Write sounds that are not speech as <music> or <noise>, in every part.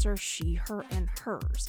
pronouns are she, her, and hers.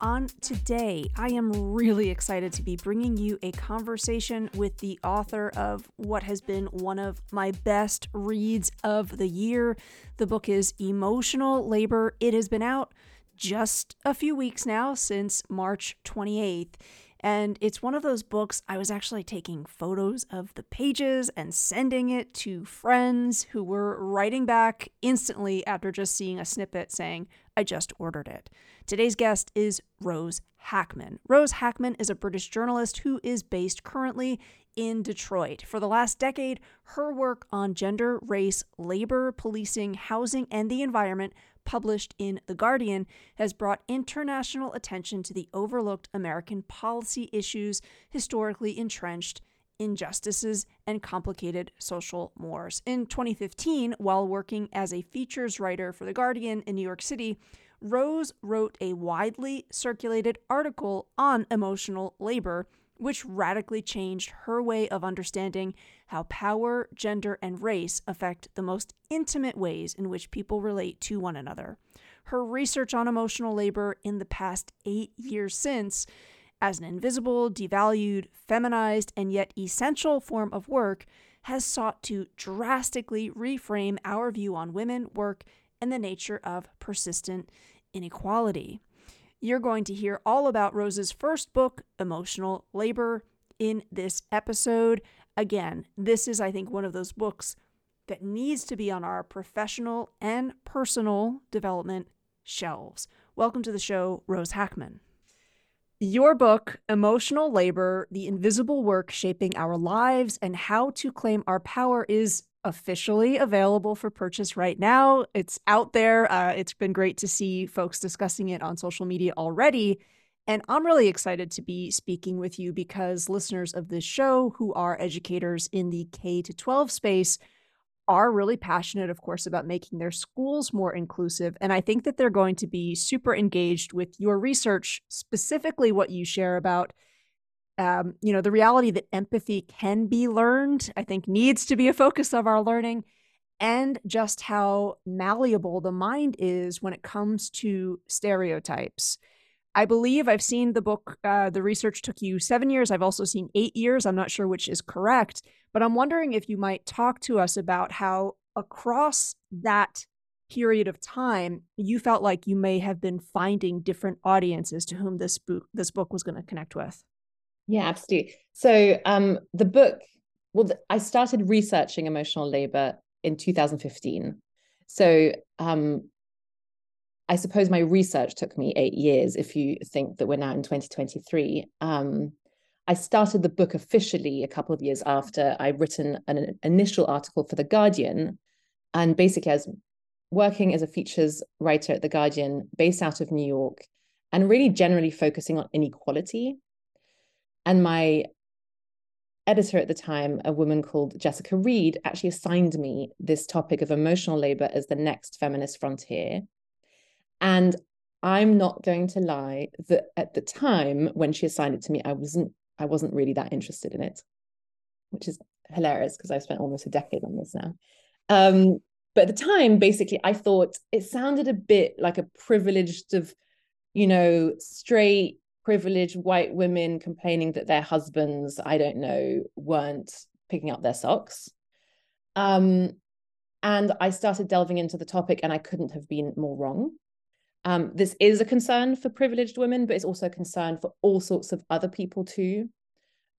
On today, I am really excited to be bringing you a conversation with the author of what has been one of my best reads of the year. The book is Emotional Labor. It has been out just a few weeks now since March 28th. And it's one of those books I was actually taking photos of the pages and sending it to friends who were writing back instantly after just seeing a snippet saying, I just ordered it. Today's guest is Rose Hackman. Rose Hackman is a British journalist who is based currently in Detroit. For the last decade, her work on gender, race, labor, policing, housing, and the environment published in The Guardian, has brought international attention to the overlooked American policy issues historically entrenched injustices and complicated social mores. In 2015, while working as a features writer for The Guardian in New York City, Rose wrote a widely circulated article on emotional labor which radically changed her way of understanding how power, gender, and race affect the most intimate ways in which people relate to one another. Her research on emotional labor in the past eight years since, as an invisible, devalued, feminized, and yet essential form of work, has sought to drastically reframe our view on women, work, and the nature of persistent inequality. You're going to hear all about Rose's first book, Emotional Labor, in this episode. Again, this is, I think, one of those books that needs to be on our professional and personal development shelves. Welcome to the show, Rose Hackman. Your book, Emotional Labor The Invisible Work Shaping Our Lives and How to Claim Our Power, is officially available for purchase right now. It's out there. Uh, it's been great to see folks discussing it on social media already. And I'm really excited to be speaking with you because listeners of this show who are educators in the K to 12 space are really passionate, of course, about making their schools more inclusive. And I think that they're going to be super engaged with your research, specifically what you share about um, you know, the reality that empathy can be learned, I think needs to be a focus of our learning, and just how malleable the mind is when it comes to stereotypes. I believe I've seen the book, uh, the research took you seven years. I've also seen eight years. I'm not sure which is correct, but I'm wondering if you might talk to us about how across that period of time you felt like you may have been finding different audiences to whom this book this book was going to connect with yeah, absolutely. So um, the book, well, I started researching emotional labor in 2015. So um, I suppose my research took me eight years. If you think that we're now in 2023, um, I started the book officially a couple of years after I'd written an initial article for the Guardian, and basically I was working as a features writer at the Guardian, based out of New York, and really generally focusing on inequality and my editor at the time, a woman called Jessica Reed, actually assigned me this topic of emotional labor as the next feminist frontier. And I'm not going to lie that at the time when she assigned it to me, I wasn't I wasn't really that interested in it, which is hilarious because I've spent almost a decade on this now. Um, but at the time, basically, I thought it sounded a bit like a privileged of, you know, straight privileged white women complaining that their husbands, I don't know, weren't picking up their socks. Um, and I started delving into the topic, and I couldn't have been more wrong. Um, this is a concern for privileged women, but it's also a concern for all sorts of other people too,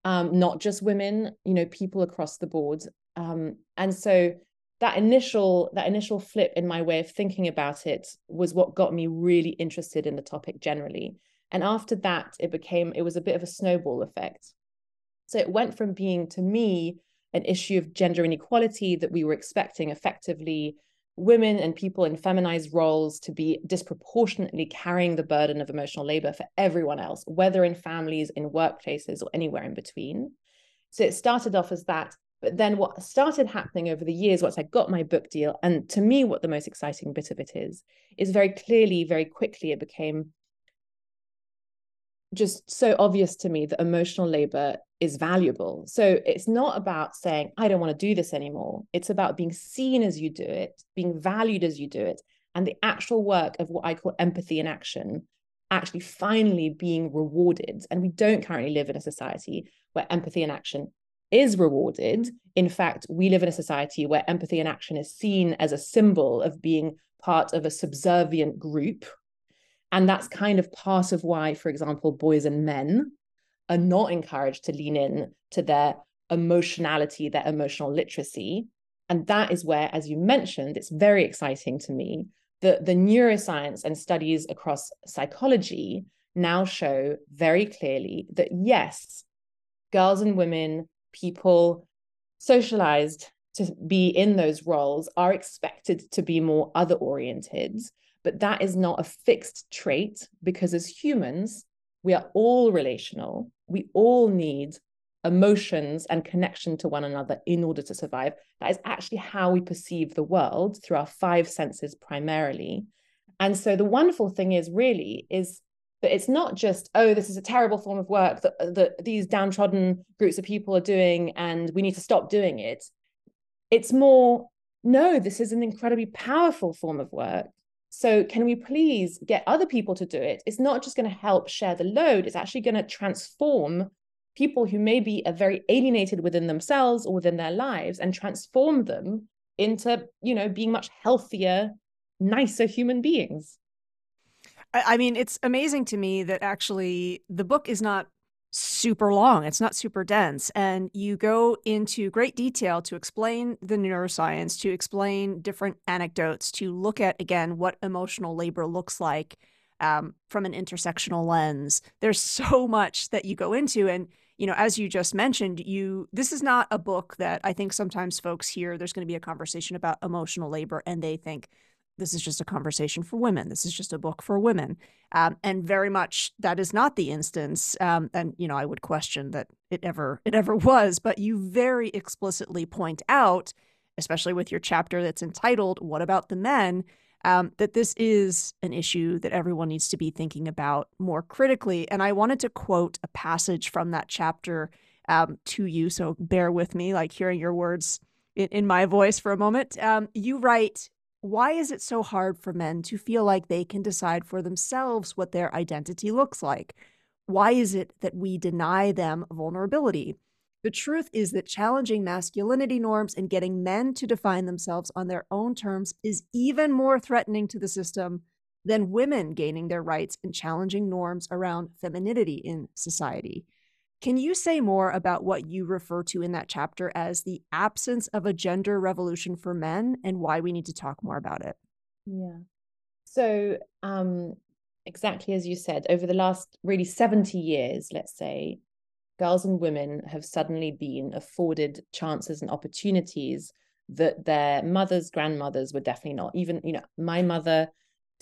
um, not just women. You know, people across the board. Um, and so that initial that initial flip in my way of thinking about it was what got me really interested in the topic generally and after that, it became, it was a bit of a snowball effect. So it went from being, to me, an issue of gender inequality that we were expecting effectively women and people in feminized roles to be disproportionately carrying the burden of emotional labor for everyone else, whether in families, in workplaces, or anywhere in between. So it started off as that. But then what started happening over the years, once I got my book deal, and to me, what the most exciting bit of it is, is very clearly, very quickly, it became just so obvious to me that emotional labor is valuable. So it's not about saying, I don't want to do this anymore. It's about being seen as you do it, being valued as you do it, and the actual work of what I call empathy in action actually finally being rewarded. And we don't currently live in a society where empathy in action is rewarded. In fact, we live in a society where empathy in action is seen as a symbol of being part of a subservient group. And that's kind of part of why, for example, boys and men are not encouraged to lean in to their emotionality, their emotional literacy. And that is where, as you mentioned, it's very exciting to me that the neuroscience and studies across psychology now show very clearly that yes, girls and women, people socialized to be in those roles are expected to be more other oriented. But that is not a fixed trait because as humans, we are all relational. We all need emotions and connection to one another in order to survive. That is actually how we perceive the world through our five senses primarily. And so the wonderful thing is really is that it's not just oh this is a terrible form of work that, uh, that these downtrodden groups of people are doing and we need to stop doing it. It's more no this is an incredibly powerful form of work so, can we please get other people to do it? It's not just going to help share the load, it's actually going to transform people who maybe are very alienated within themselves or within their lives and transform them into, you know, being much healthier, nicer human beings. I mean, it's amazing to me that actually the book is not super long. It's not super dense. And you go into great detail to explain the neuroscience, to explain different anecdotes, to look at, again, what emotional labor looks like um, from an intersectional lens. There's <laughs> so much that you go into. And, you know, as you just mentioned, you this is not a book that I think sometimes folks hear there's going to be a conversation about emotional labor and they think, this is just a conversation for women. This is just a book for women. Um, and very much that is not the instance. Um, and you know, I would question that it ever it ever <laughs> was. But you very explicitly point out, especially with your chapter that's entitled "What About the Men," um, that this is an issue that everyone needs to be thinking about more critically. And I wanted to quote a passage from that chapter um, to you. So bear with me, like hearing your words in, in my voice for a moment. Um, you write why is it so hard for men to feel like they can decide for themselves what their identity looks like? Why is it that we deny them vulnerability? The truth is that challenging masculinity norms and getting men to define themselves on their own terms is even more threatening to the system than women gaining their rights and challenging norms around femininity in society. Can you say more about what you refer to in that chapter as the absence of a gender revolution for men and why we need to talk more about it? Yeah. So, um, exactly as you said, over the last really 70 years, let's say, girls and women have suddenly been afforded chances and opportunities that their mothers, grandmothers were definitely not. Even, you know, my mother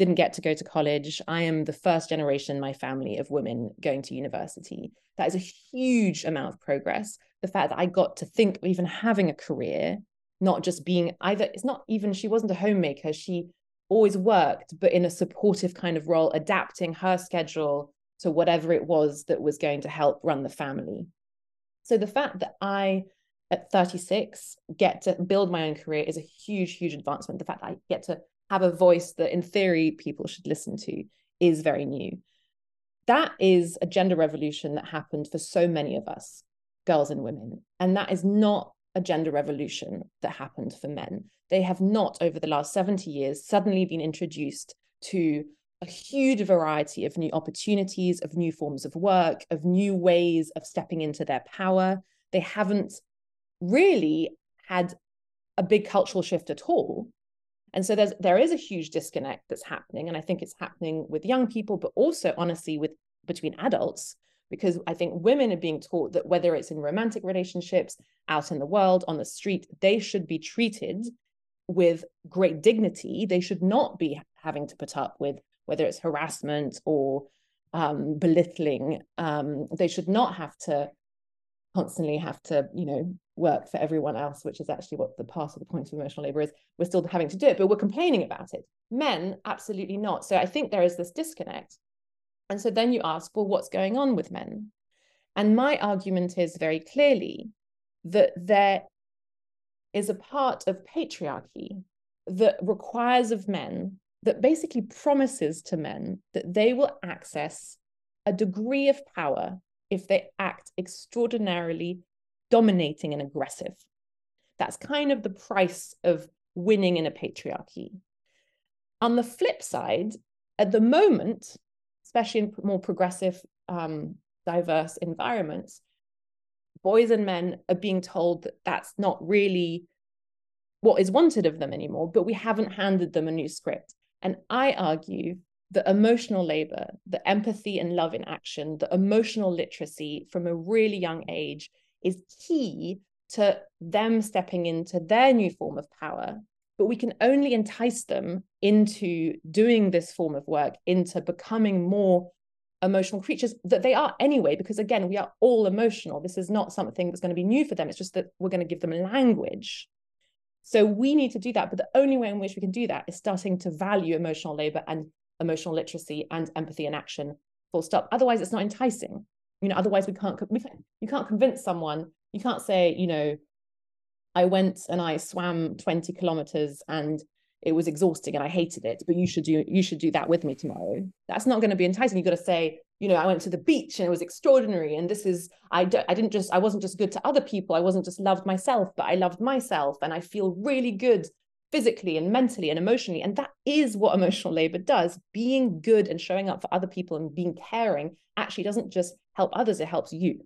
didn't get to go to college. I am the first generation in my family of women going to university. That is a huge amount of progress. The fact that I got to think of even having a career, not just being either, it's not even, she wasn't a homemaker. She always worked, but in a supportive kind of role, adapting her schedule to whatever it was that was going to help run the family. So the fact that I, at 36, get to build my own career is a huge, huge advancement. The fact that I get to have a voice that in theory people should listen to is very new. That is a gender revolution that happened for so many of us, girls and women. And that is not a gender revolution that happened for men. They have not, over the last 70 years, suddenly been introduced to a huge variety of new opportunities, of new forms of work, of new ways of stepping into their power. They haven't really had a big cultural shift at all. And so there's there is a huge disconnect that's happening. And I think it's happening with young people, but also honestly with between adults, because I think women are being taught that whether it's in romantic relationships, out in the world, on the street, they should be treated with great dignity. They should not be having to put up with whether it's harassment or um, belittling. Um, they should not have to constantly have to, you know, work for everyone else, which is actually what the part of the point of emotional labor is. We're still having to do it, but we're complaining about it. Men, absolutely not. So I think there is this disconnect. And so then you ask, well, what's going on with men? And my argument is very clearly that there is a part of patriarchy that requires of men, that basically promises to men that they will access a degree of power if they act extraordinarily dominating and aggressive. That's kind of the price of winning in a patriarchy. On the flip side, at the moment, especially in more progressive, um, diverse environments, boys and men are being told that that's not really what is wanted of them anymore, but we haven't handed them a new script. And I argue that emotional labor, the empathy and love in action, the emotional literacy from a really young age is key to them stepping into their new form of power. But we can only entice them into doing this form of work, into becoming more emotional creatures that they are anyway, because again, we are all emotional. This is not something that's going to be new for them. It's just that we're going to give them language. So we need to do that. But the only way in which we can do that is starting to value emotional labor and emotional literacy and empathy and action full stop. Otherwise, it's not enticing. You know, otherwise we can't, we can't you can't convince someone. You can't say, you know, I went and I swam 20 kilometers and it was exhausting and I hated it, but you should do you should do that with me tomorrow. That's not going to be enticing. You've got to say, you know, I went to the beach and it was extraordinary. And this is I don't I didn't just I wasn't just good to other people. I wasn't just loved myself, but I loved myself and I feel really good physically and mentally and emotionally. And that is what <laughs> emotional labor does. Being good and showing up for other people and being caring actually doesn't just help others, it helps you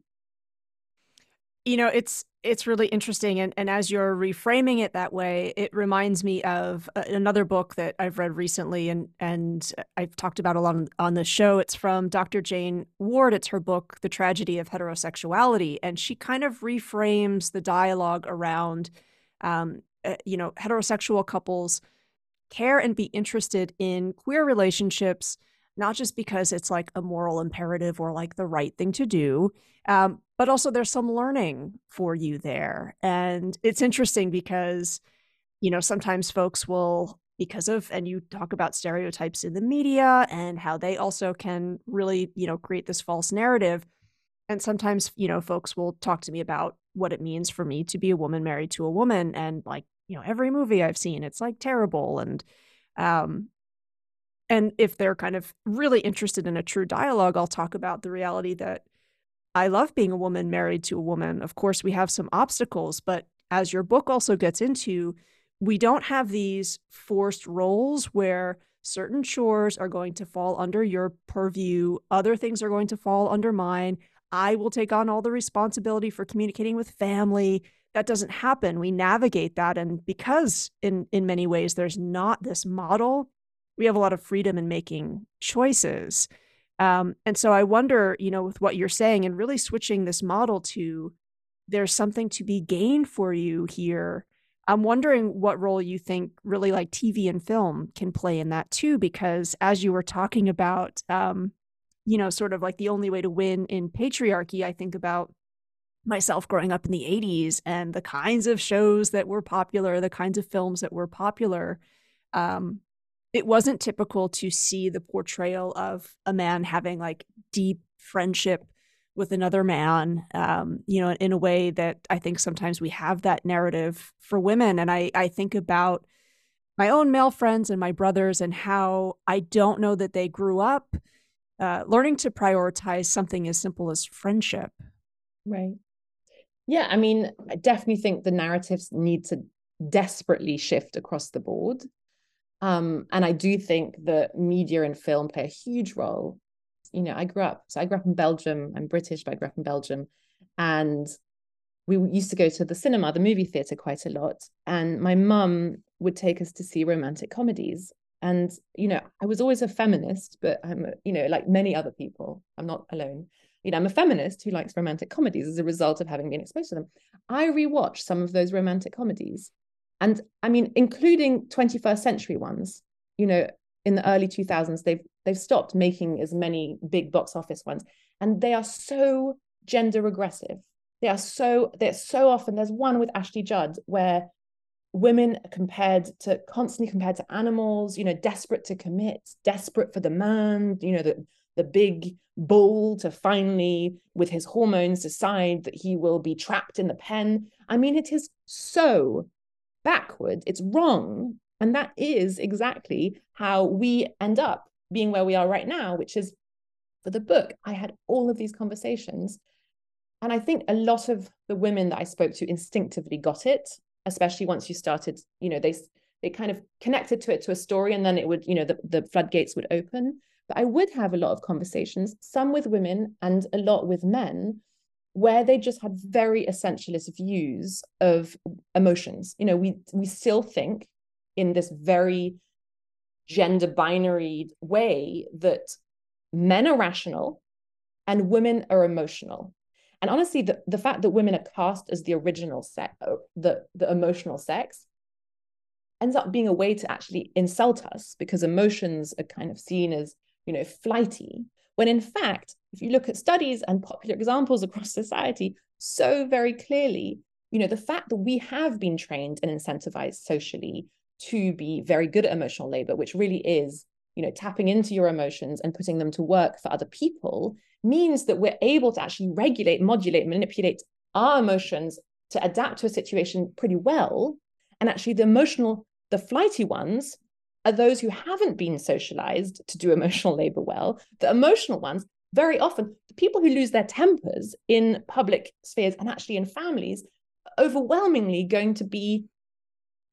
you know it's it's really interesting and, and as you're reframing it that way it reminds me of another book that i've read recently and and i've talked about a lot on, on the show it's from dr jane ward it's her book the tragedy of heterosexuality and she kind of reframes the dialogue around um, uh, you know heterosexual couples care and be interested in queer relationships not just because it's like a moral imperative or like the right thing to do, um, but also there's some learning for you there. And it's interesting because, you know, sometimes folks will, because of, and you talk about stereotypes in the media and how they also can really, you know, create this false narrative. And sometimes, you know, folks will talk to me about what it means for me to be a woman married to a woman. And like, you know, every movie I've seen, it's like terrible. And, um, and if they're kind of really interested in a true dialogue, I'll talk about the reality that I love being a woman married to a woman. Of course, we have some obstacles, but as your book also gets into, we don't have these forced roles where certain chores are going to fall under your purview, other things are going to fall under mine. I will take on all the responsibility for communicating with family. That doesn't happen. We navigate that and because in in many ways there's not this model we have a lot of freedom in making choices. Um, and so I wonder, you know, with what you're saying and really switching this model to there's something to be gained for you here. I'm wondering what role you think really like TV and film can play in that too, because as you were talking about, um, you know, sort of like the only way to win in patriarchy, I think about myself growing up in the 80s and the kinds of shows that were popular, the kinds of films that were popular. Um, it wasn't typical to see the portrayal of a man having like deep friendship with another man um, you know in a way that i think sometimes we have that narrative for women and i i think about my own male friends and my brothers and how i don't know that they grew up uh, learning to prioritize something as simple as friendship right yeah i mean i definitely think the narratives need to desperately shift across the board um, and I do think that media and film play a huge role. You know, I grew up, so I grew up in Belgium. I'm British, but I grew up in Belgium. And we used to go to the cinema, the movie theater quite a lot. And my mum would take us to see romantic comedies. And, you know, I was always a feminist, but I'm, you know, like many other people, I'm not alone. You know, I'm a feminist who likes romantic comedies as a result of having been exposed to them. I rewatched some of those romantic comedies and I mean, including 21st century ones, you know, in the early 2000s, they've they've stopped making as many big box office ones. And they are so gender regressive. They are so, they're so often, there's one with Ashley Judd where women compared to constantly compared to animals, you know, desperate to commit, desperate for the man, you know, the the big bull to finally, with his hormones, decide that he will be trapped in the pen. I mean, it is so backward. It's wrong. And that is exactly how we end up being where we are right now, which is for the book, I had all of these conversations. And I think a lot of the women that I spoke to instinctively got it, especially once you started, you know, they they kind of connected to it to a story and then it would, you know, the, the floodgates would open. But I would have a lot of conversations, some with women and a lot with men, where they just had very essentialist views of emotions. You know, we we still think in this very gender binary way that men are rational and women are emotional. And honestly, the, the fact that women are cast as the original sex, the, the emotional sex, ends up being a way to actually insult us because emotions are kind of seen as, you know, flighty. When in fact, if you look at studies and popular examples across society, so very clearly, you know, the fact that we have been trained and incentivized socially to be very good at emotional labor, which really is, you know, tapping into your emotions and putting them to work for other people, means that we're able to actually regulate, modulate, manipulate our emotions to adapt to a situation pretty well. And actually, the emotional, the flighty ones are those who haven't been socialized to do <laughs> emotional labor well. The emotional ones, very often, the people who lose their tempers in public spheres and actually in families, overwhelmingly going to be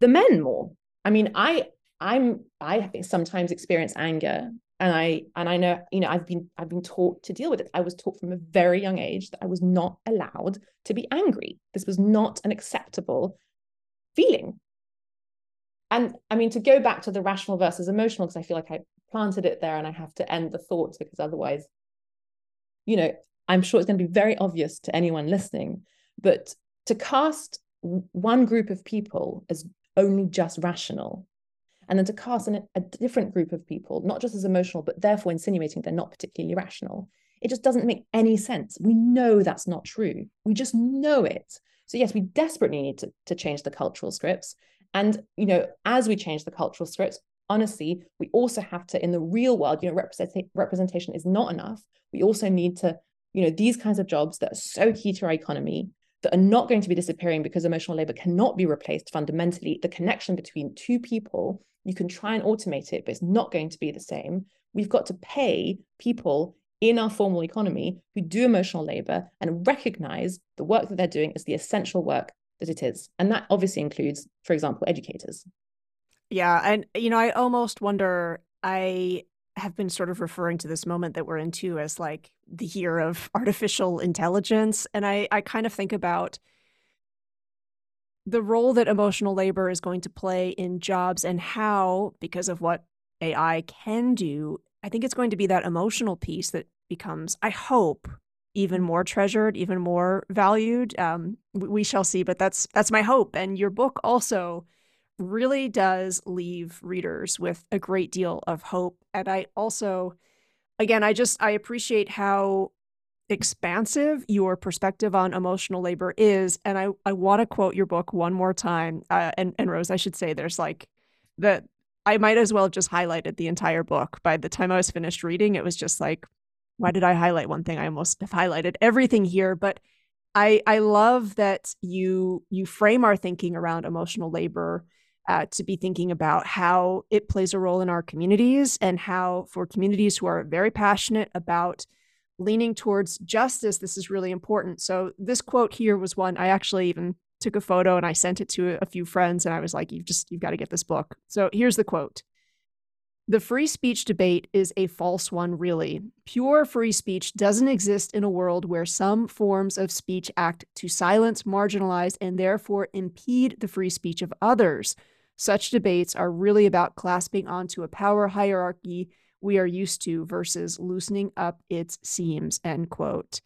the men more I mean, I I'm I sometimes experience anger and I and I know, you know, I've been I've been taught to deal with it. I was taught from a very young age that I was not allowed to be angry. This was not an acceptable feeling. And I mean, to go back to the rational versus emotional, because I feel like I planted it there and I have to end the thought because otherwise, you know, I'm sure it's going to be very obvious to anyone listening. But to cast one group of people as only just rational and then to cast in a, a, different group of people, not just as emotional, but therefore insinuating they're not particularly rational. It just doesn't make any sense. We know that's not true. We just know it. So yes, we desperately need to, to change the cultural scripts. And you know, as we change the cultural scripts, honestly, we also have to, in the real world, you know, represent- representation is not enough. We also need to, you know, these kinds of jobs that are so key to our economy, that are not going to be disappearing because emotional labor cannot be replaced fundamentally. The connection between two people, you can try and automate it, but it's not going to be the same. We've got to pay people in our formal economy who do emotional labor and recognize the work that they're doing as the essential work that it is. And that obviously includes, for example, educators. Yeah. And, you know, I almost wonder, I have been sort of referring to this moment that we're into as like the year of <laughs> artificial intelligence. And I, I kind of think about the role that emotional labor is going to play in jobs and how, because of what AI can do, I think it's going to be that emotional piece that becomes, I hope, even more treasured, even more valued. Um, we shall see, but that's that's my hope. And your book also really does leave readers with a great deal of hope. And I also, again, I just, I appreciate how expansive your perspective on emotional labor is. And I, I want to quote your book one more time. Uh, and, and Rose, I should say there's like that I might as well have just highlighted the entire book. By the time I was finished reading, it was just like, why did I highlight one thing? I almost have highlighted everything here. But I I love that you you frame our thinking around emotional labor uh, to be thinking about how it plays a role in our communities and how, for communities who are very passionate about leaning towards justice, this is really important. So, this quote here was one I actually even took a photo and I sent it to a few friends, and I was like, "You've just you've got to get this book." So, here's the quote. The free speech debate is a false one, really. Pure free speech doesn't exist in a world where some forms of speech act to silence, marginalize, and therefore impede the free speech of others. Such debates are really about clasping onto a power hierarchy we are used to versus loosening up its seams, end quote.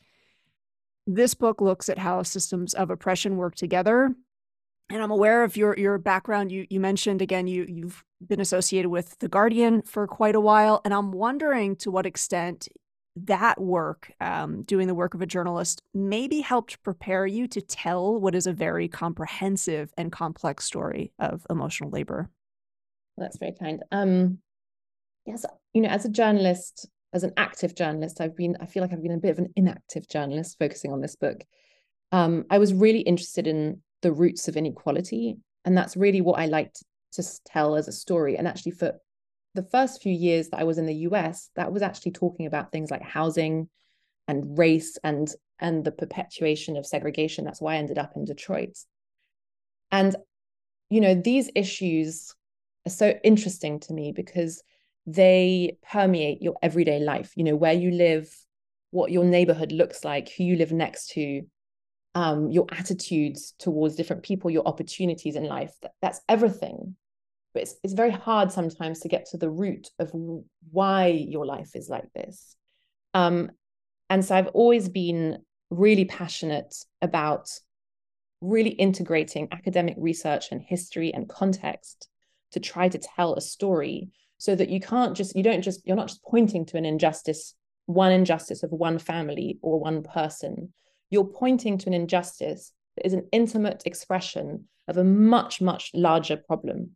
This book looks at how systems of oppression work together. And I'm aware of your your background. You you mentioned again you you've been associated with The Guardian for quite a while. And I'm wondering to what extent that work, um, doing the work of a journalist, maybe helped prepare you to tell what is a very comprehensive and complex story of emotional labor. Well, that's very kind. Um, yes, you know, as a journalist, as an active journalist, I've been, I feel like I've been a bit of an inactive journalist focusing on this book. Um, I was really interested in the roots of inequality. And that's really what I liked to tell as a story. And actually, for the first few years that I was in the US, that was actually talking about things like housing and race and and the perpetuation of segregation. That's why I ended up in Detroit. And you know, these issues are so interesting to me because they permeate your everyday life, you know, where you live, what your neighborhood looks like, who you live next to, um, your attitudes towards different people, your opportunities in life. That, that's everything. But it's, it's very hard sometimes to get to the root of why your life is like this. Um, and so I've always been really passionate about really integrating academic research and history and context to try to tell a story so that you can't just you don't just you're not just pointing to an injustice one injustice of one family or one person you're pointing to an injustice that is an intimate expression of a much much larger problem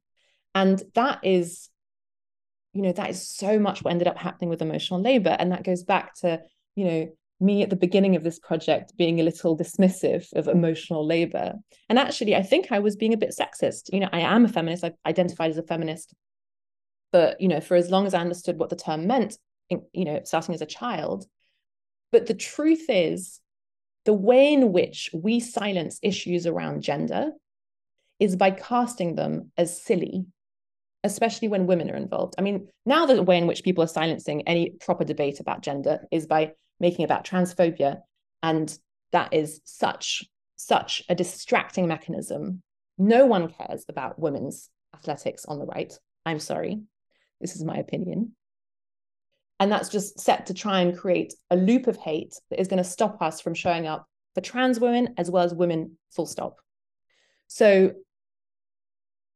and that is you know that is so much what ended up happening with emotional labor and that goes back to you know me at the beginning of this project being a little dismissive of emotional labor. And actually, I think I was being a bit sexist. You know, I am a feminist, I've identified as a feminist. But, you know, for as long as I understood what the term meant, you know, starting as a child. But the truth is, the way in which we silence issues around gender is by casting them as silly, especially when women are involved. I mean, now the way in which people are silencing any proper debate about gender is by making about transphobia. And that is such, such a distracting mechanism. No one cares about women's athletics on the right. I'm sorry. This is my opinion. And that's just set to try and create a loop of hate that is going to stop us from showing up for trans women as well as women, full stop. So,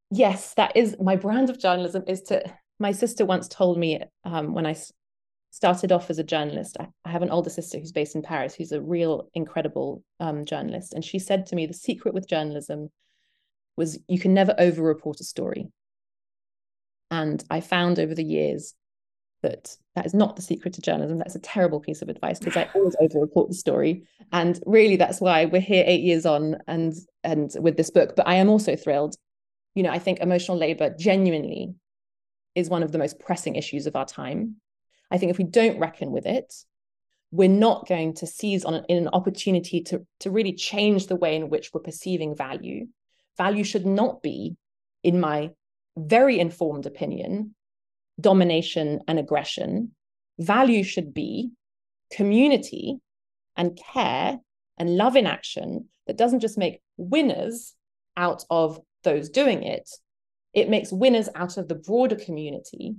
yes, that is my brand of journalism is to. My sister once told me um, when I started off as a journalist. I, have an older sister who's based in Paris, who's a real incredible um, journalist. And she said to me, the secret with journalism was you can never over-report a story. And I found over the years that that is not the secret to journalism. That's a terrible piece of advice because I always <laughs> over-report the story. And really, that's why we're here eight years on and and with this book. But I am also thrilled. You know, I think emotional labor genuinely is one of the most pressing issues of our time I think if we don't reckon with it, we're not going to seize on an, an opportunity to, to really change the way in which we're perceiving value. Value should not be, in my very informed opinion, domination and aggression. Value should be community and care and love in action that doesn't just make winners out of those doing it, it makes winners out of the broader community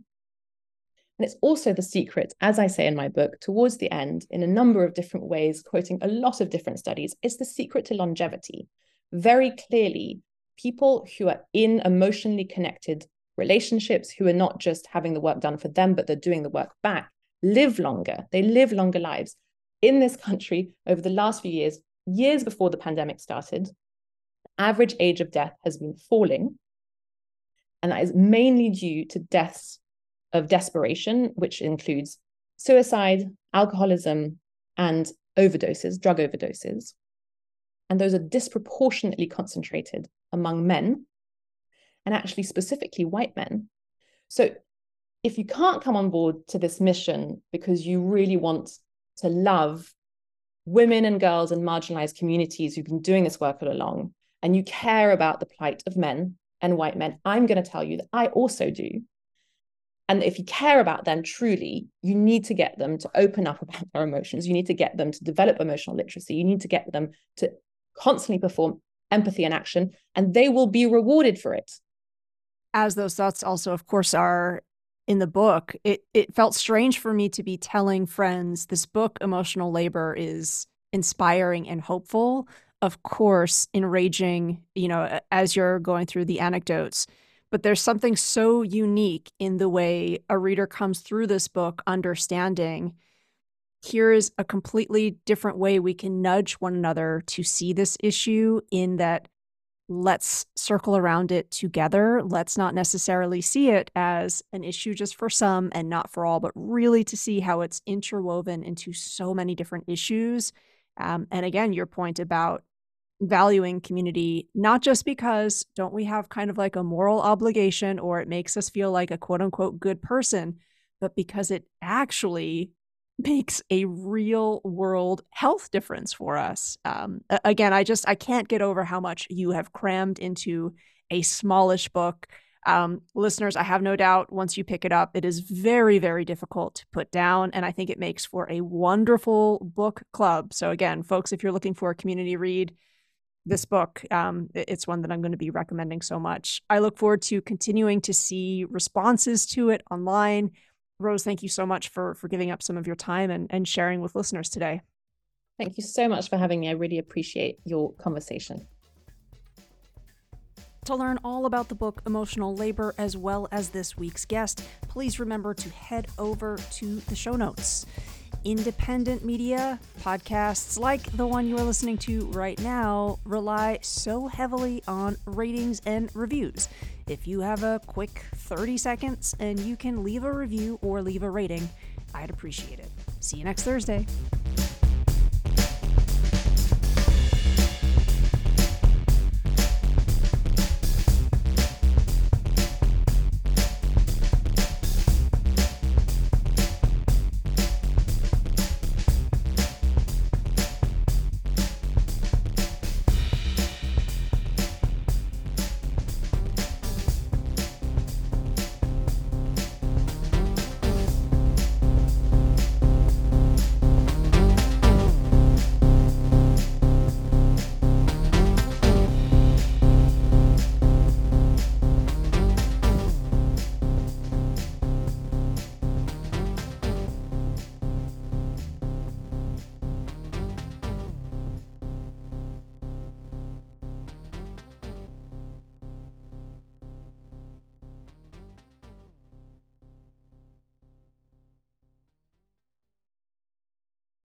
and it's also the secret, as I say in my book, towards the end, in a number of different ways, quoting a lot of different studies, it's the secret to longevity. Very clearly, people who are in emotionally connected relationships, who are not just having the work done for them, but they're doing the work back, live longer. They live longer lives. In this country, over the last few years, years before the pandemic started, average age of death has been falling. And that is mainly due to deaths of desperation, which includes suicide, alcoholism, and overdoses, drug overdoses. And those are disproportionately concentrated among men, and actually specifically white men. So if you can't come on board to this mission because you really want to love women and girls and marginalized communities who've been doing this work all along, and you care about the plight of men and white men, I'm going to tell you that I also do. And if you care about them truly, you need to get them to open up about their emotions. You need to get them to develop emotional literacy. You need to get them to constantly perform empathy and action, and they will be rewarded for it. As those thoughts also, of course, are in the book, it, it felt strange for me to be telling friends this book, Emotional Labor, is inspiring and hopeful. Of course, enraging, you know, as you're going through the anecdotes but there's something so unique in the way a reader comes through this book understanding here is a completely different way we can nudge one another to see this issue in that let's circle around it together. Let's not necessarily see it as an issue just for some and not for all, but really to see how it's interwoven into so many different issues. Um, and again, your point about valuing community, not just because don't we have kind of like a moral obligation or it makes us feel like a quote unquote good person, but because it actually makes a real world health difference for us. Um, again, I just I can't get over how much you have crammed into a smallish book. Um, listeners, I have no doubt once you pick it up, it is very, very difficult to put down. And I think it makes for a wonderful book club. So, again, folks, if you're looking for a community read, this book, um, it's one that I'm going to be recommending so much. I look forward to continuing to see responses to it online. Rose, thank you so much for for giving up some of your time and, and sharing with listeners today. Thank you so much for having me. I really appreciate your conversation. To learn all about the book Emotional Labor as well as this week's guest, please remember to head over to the show notes. Independent media, podcasts like the one you are listening to right now, rely so heavily on ratings and reviews. If you have a quick 30 seconds and you can leave a review or leave a rating, I'd appreciate it. See you next Thursday.